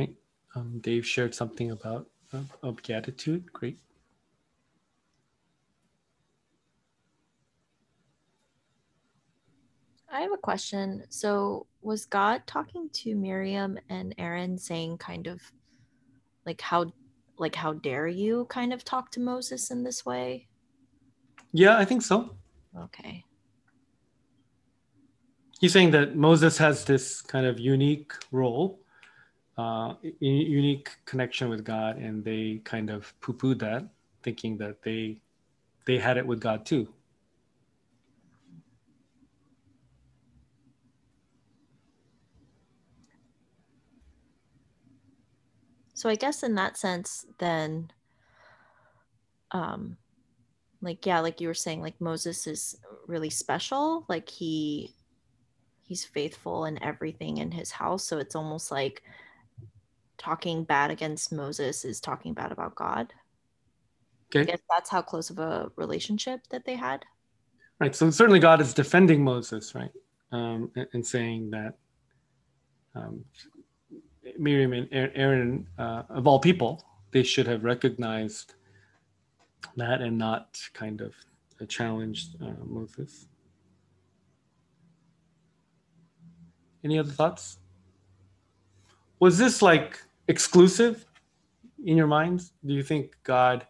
Right? Um, Dave shared something about uh, of gratitude. Great. I have a question. So, was God talking to Miriam and Aaron saying kind of like how like how dare you kind of talk to Moses in this way? Yeah, I think so. Okay. He's saying that Moses has this kind of unique role, uh, unique connection with God, and they kind of poo-pooed that, thinking that they they had it with God too. So I guess in that sense, then, um, like yeah, like you were saying, like Moses is really special. Like he he's faithful in everything in his house. So it's almost like talking bad against Moses is talking bad about God. Okay. I guess that's how close of a relationship that they had. Right. So certainly God is defending Moses, right, um, and, and saying that um, Miriam and Aaron, uh, of all people, they should have recognized that and not kind of challenged uh, Moses. Any other thoughts? Was this like exclusive in your minds? Do you think God,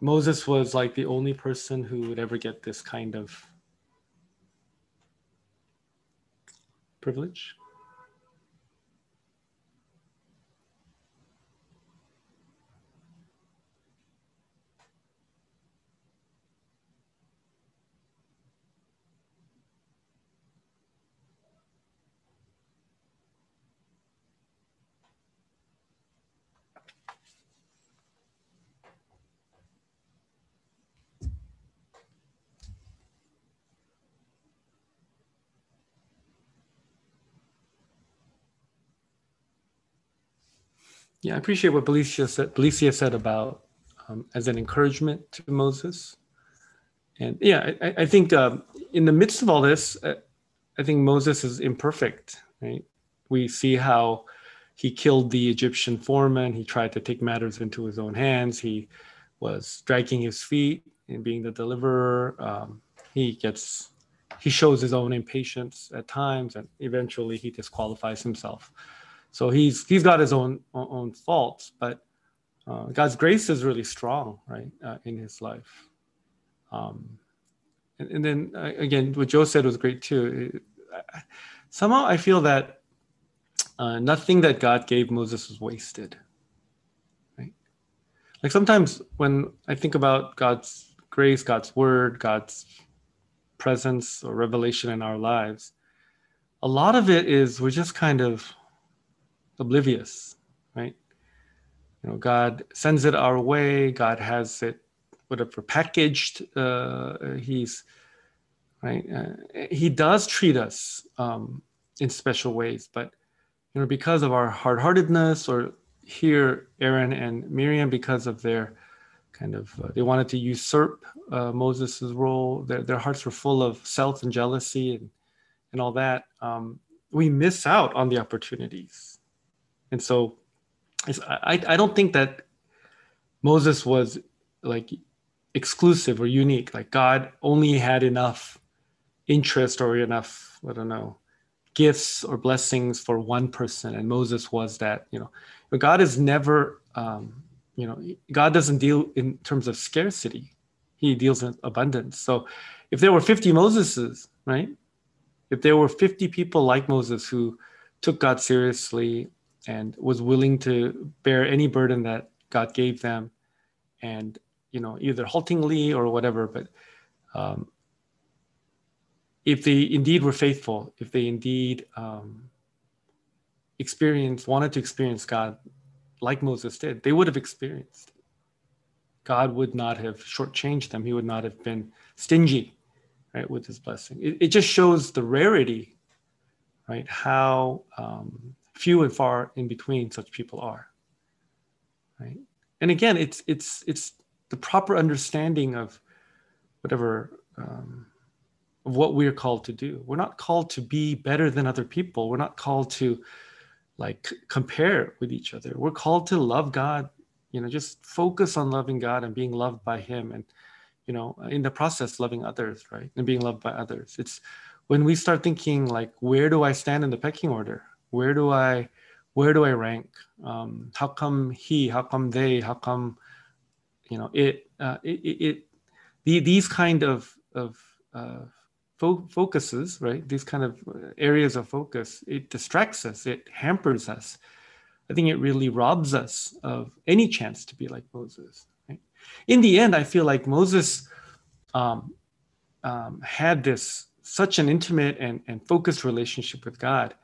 Moses was like the only person who would ever get this kind of privilege? Yeah, I appreciate what Belicia said, Belicia said about um, as an encouragement to Moses. And yeah, I, I think um, in the midst of all this, uh, I think Moses is imperfect, right? We see how he killed the Egyptian foreman. He tried to take matters into his own hands. He was dragging his feet and being the deliverer. Um, he gets, he shows his own impatience at times, and eventually he disqualifies himself. So he's he's got his own own faults, but uh, God's grace is really strong, right, uh, in his life. Um, and, and, then uh, again, what Joe said was great too. It, somehow I feel that uh, nothing that God gave Moses was wasted. Right? Like sometimes when I think about God's grace, God's word, God's presence or revelation in our lives, a lot of it is we're just kind of oblivious, right? You know, God sends it our way. God has it, whatever, packaged. Uh, he's right. Uh, he does treat us um, in special ways, but you know, because of our hard-heartedness, or here Aaron and Miriam because of their kind of uh, they wanted to usurp uh, Moses' role. Their, their hearts were full of self and jealousy and, and all that. Um, we miss out on the opportunities. And so I, I don't think that Moses was like exclusive or unique. Like God only had enough interest or enough, I don't know, gifts or blessings for one person. And Moses was that, you know, but God is never, um, you know, God doesn't deal in terms of scarcity. He deals in abundance. So if there were 50 Moseses, right? If there were 50 people like Moses who took God seriously and was willing to bear any burden that God gave them and you know either haltingly or whatever but um, if they indeed were faithful if they indeed um, experienced wanted to experience god like moses did they would have experienced. God would not have shortchanged them. He would not have been stingy right with his blessing. It, it just shows the rarity right how um, few and far in between such people are right? And again it's it's it's the proper understanding of whatever um, of what we're called to do. We're not called to be better than other people. We're not called to like compare with each other. We're called to love god you know just focus on loving god and being loved by him and you know in the process loving others right and being loved by others. It's when we start thinking like where do i stand in the pecking order where do i where do I rank? Um, how come he? How come they? How come you know it? Uh, it, it, it the, these kind of of uh, fo- focuses, right? These kind of areas of focus, it distracts us. It hampers us. I think it really robs us of any chance to be like Moses. In the end, I feel like Moses um, um, had this such an intimate and, and focused relationship with God uh,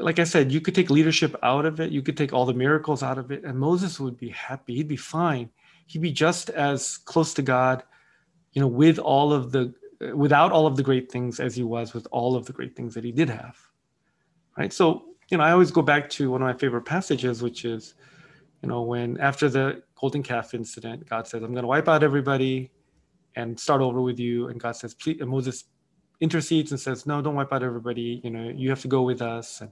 like I said, you could take leadership out of it, you could take all the miracles out of it, and Moses would be happy. He'd be fine. He'd be just as close to God, you know, with all of the without all of the great things as he was with all of the great things that he did have. Right. So, you know, I always go back to one of my favorite passages, which is, you know, when after the golden calf incident, God says, I'm going to wipe out everybody and start over with you. And God says, please, and Moses intercedes and says, "No, don't wipe out everybody. You know, you have to go with us."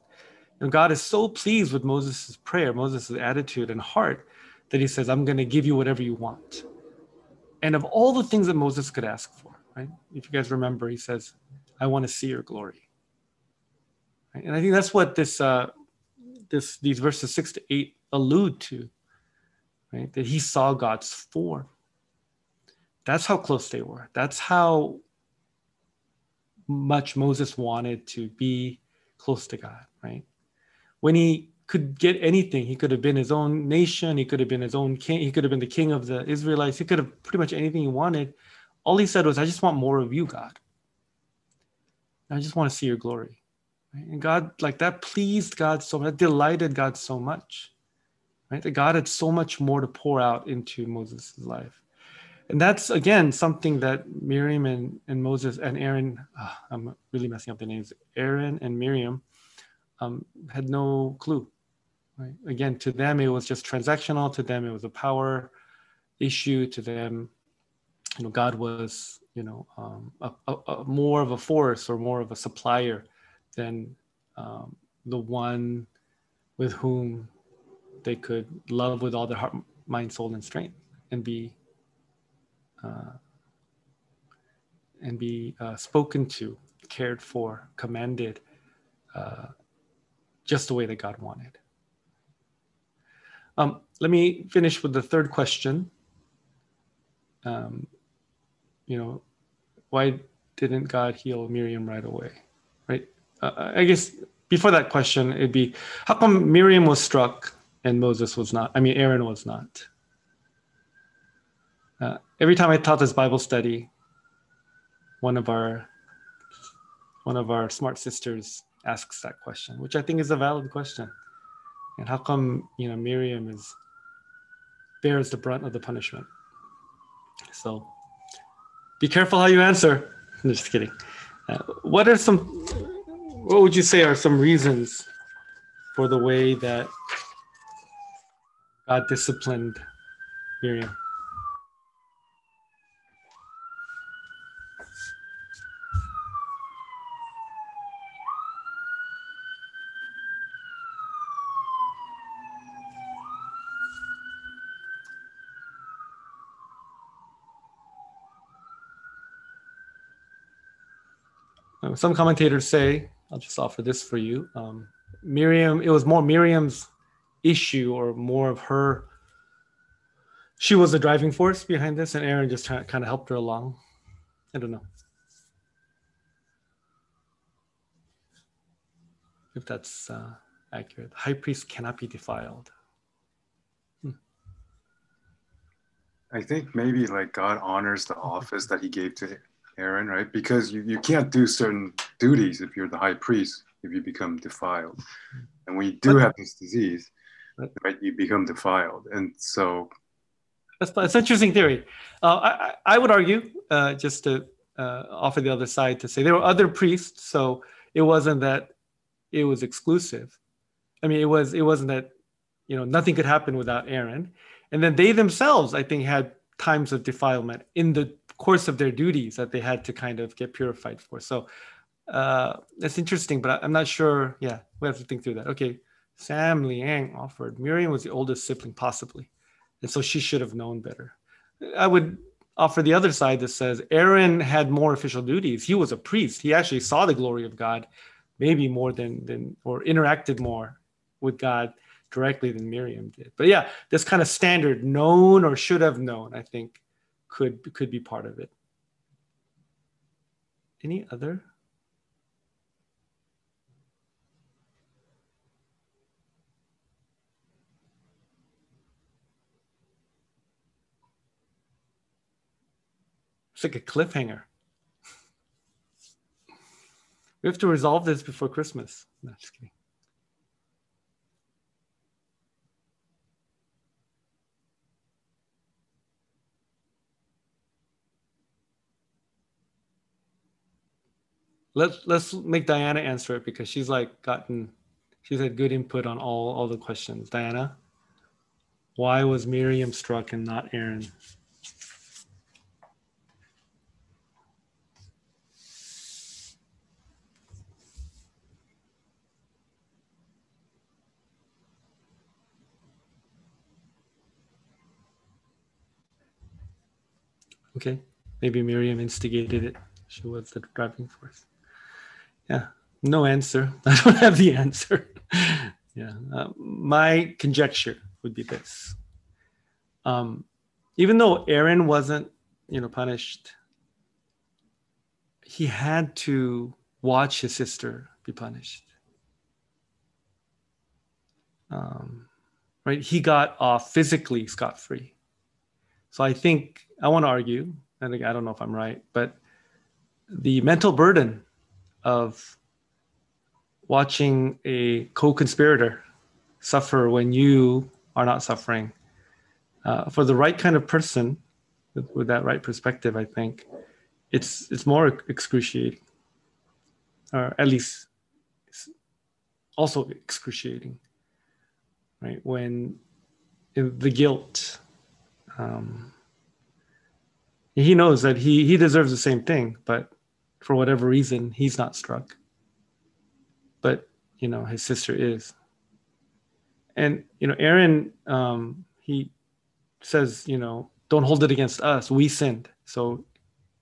And God is so pleased with Moses' prayer, Moses' attitude and heart, that He says, "I'm going to give you whatever you want." And of all the things that Moses could ask for, right? If you guys remember, He says, "I want to see your glory." Right? And I think that's what this uh, this these verses six to eight allude to, right? That He saw God's form. That's how close they were. That's how much Moses wanted to be close to God, right? When he could get anything, he could have been his own nation, he could have been his own king, he could have been the king of the Israelites, he could have pretty much anything he wanted. All he said was, I just want more of you, God. I just want to see your glory. Right? And God, like that pleased God so much, that delighted God so much. Right? That God had so much more to pour out into Moses' life and that's again something that Miriam and, and Moses and Aaron, uh, I'm really messing up the names, Aaron and Miriam um, had no clue. Right? Again, to them, it was just transactional. To them, it was a power issue. To them, you know, God was, you know, um, a, a, a more of a force or more of a supplier than um, the one with whom they could love with all their heart, mind, soul, and strength and be and be uh, spoken to, cared for, commanded, uh, just the way that God wanted. Um, let me finish with the third question. Um, you know, why didn't God heal Miriam right away? Right? Uh, I guess before that question, it'd be how come Miriam was struck and Moses was not? I mean, Aaron was not. Every time I taught this Bible study, one of our one of our smart sisters asks that question, which I think is a valid question. And how come you know Miriam is bears the brunt of the punishment? So be careful how you answer. *laughs* I'm just kidding. Uh, what are some? What would you say are some reasons for the way that God disciplined Miriam. Uh, some commentators say, I'll just offer this for you. Um, Miriam, it was more Miriam's issue or more of her. She was the driving force behind this, and Aaron just kind of helped her along. I don't know if that's uh, accurate. High priest cannot be defiled. I think maybe like God honors the office that he gave to Aaron, right? Because you, you can't do certain duties if you're the high priest, if you become defiled. And when you do have this disease, right, you become defiled. And so that's, that's an interesting theory. Uh, I, I would argue, uh, just to uh, offer the other side, to say there were other priests, so it wasn't that it was exclusive. I mean, it was it wasn't that you know nothing could happen without Aaron, and then they themselves, I think, had times of defilement in the course of their duties that they had to kind of get purified for. So uh, that's interesting, but I'm not sure. Yeah, we have to think through that. Okay, Sam Liang offered. Miriam was the oldest sibling, possibly, and so she should have known better. I would offer the other side that says Aaron had more official duties. He was a priest. He actually saw the glory of God, maybe more than than or interacted more with God directly than Miriam did. But yeah, this kind of standard known or should have known, I think, could could be part of it. Any other? It's like a cliffhanger. *laughs* We have to resolve this before Christmas. No, just kidding. Let's let's make Diana answer it because she's like gotten she's had good input on all all the questions. Diana, why was Miriam struck and not Aaron? Okay, maybe Miriam instigated it. She was the driving force yeah. No answer. *laughs* I don't have the answer. Yeah. Uh, my conjecture would be this. Um, even though aaron wasn't you know punished he had to watch his sister be punished. Um, right? He got off physically scot-free. So i think i want to argue and i don't know if i'm right but the mental burden of watching a co-conspirator suffer when you are not suffering. Uh, for the right kind of person with, with, that right perspective, I think it's it's more excruciating, or at least also excruciating, right? When the guilt, um, he knows that he he deserves the same thing, but for whatever reason, he's not struck. But, you know, his sister is. And, you know, Aaron, um, he says, you know, don't hold it against us. We sinned. So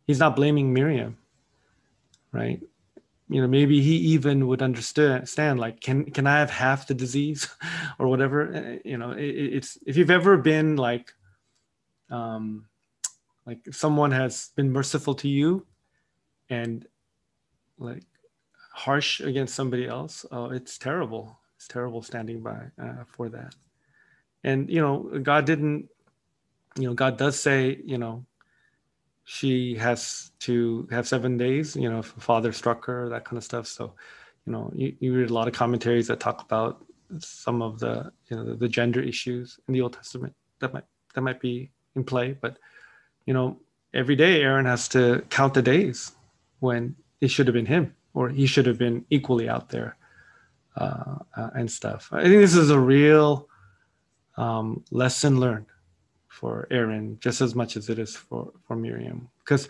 he's not blaming Miriam, right? You know, maybe he even would understand, like, can can I have half the disease, *laughs* or whatever? Uh, you know, it, it's if you've ever been like, um, like someone has been merciful to you, and like harsh against somebody else, oh, it's terrible. It's terrible standing by uh, for that. And you know, God didn't. You know, God does say, you know, she has to have seven days. You know, if a father struck her, that kind of stuff. So, you know, you, you read a lot of commentaries that talk about some of the you know the, the gender issues in the Old Testament that might that might be in play. But you know, every day Aaron has to count the days when it should have been him or he should have been equally out there uh, uh, and stuff. I think this is a real um, lesson learned for Aaron just as much as it is for, for Miriam. Because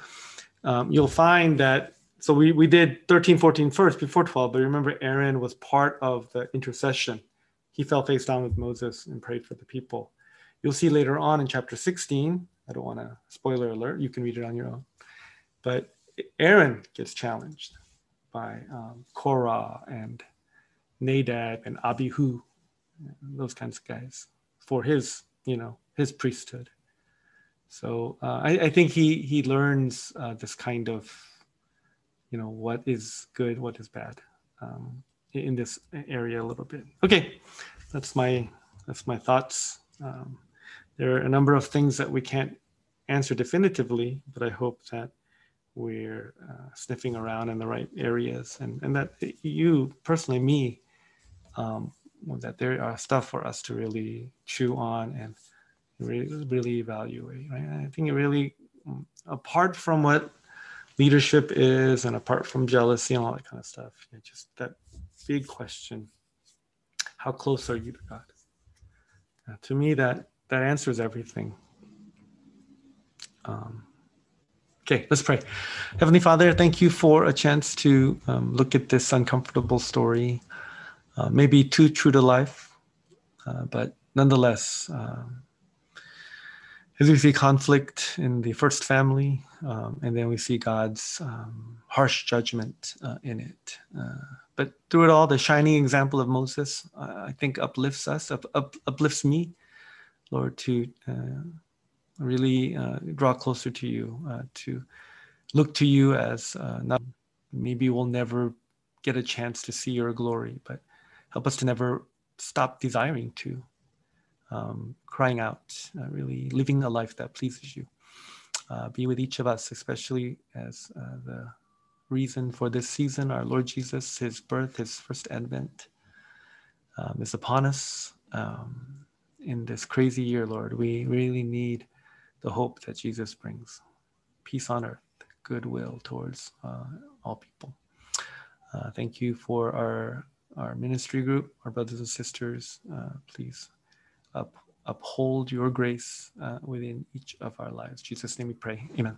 um, you'll find that, so we, we did 13, 14 first before 12, but remember Aaron was part of the intercession. He fell face down with Moses and prayed for the people. You'll see later on in chapter 16, I don't want to spoiler alert, you can read it on your own. But Aaron gets challenged by um, Korah and Nadab and Abihu, those kinds of guys, for his, you know, his priesthood. So uh, I, I, think he he learns uh, this kind of, you know, what is good, what is bad, um, in this area a little bit. Okay, that's my that's my thoughts. Um, there are a number of things that we can't answer definitively, but I hope that we're uh, sniffing around in the right areas. And, and that you personally me um, that there are stuff for us to really chew on and really, really evaluate right? I think it really mm, apart from what leadership is and apart from jealousy and all that kind of stuff just that big question how close are you to god? To me that that answers everything. Um, Okay, let's pray. Heavenly Father, thank you for a chance to um, look at this uncomfortable story. Uh, maybe too true to life, uh, but nonetheless, um, as we see conflict in the first family, um, and then we see God's um, harsh judgment uh, in it. Uh, but through it all, the shining example of Moses, I think, uplifts us, up, up, uplifts me, Lord, to uh, really uh, draw closer to you, uh, to look to you as uh, not maybe we'll never get a chance to see your glory, but help us to never stop desiring to, um, crying out, uh, really living a life that pleases you. Uh, be with each of us, especially as the reason for this season, our Lord Jesus, his birth, his first advent um, is upon us. Um, in this crazy year, Lord, we really need the hope that Jesus brings peace on earth, goodwill towards uh, all people. Uh, thank you for our, our ministry group, our brothers and sisters. Uh, please up, uphold your grace uh, within each of our lives. Jesus' name we pray. Amen.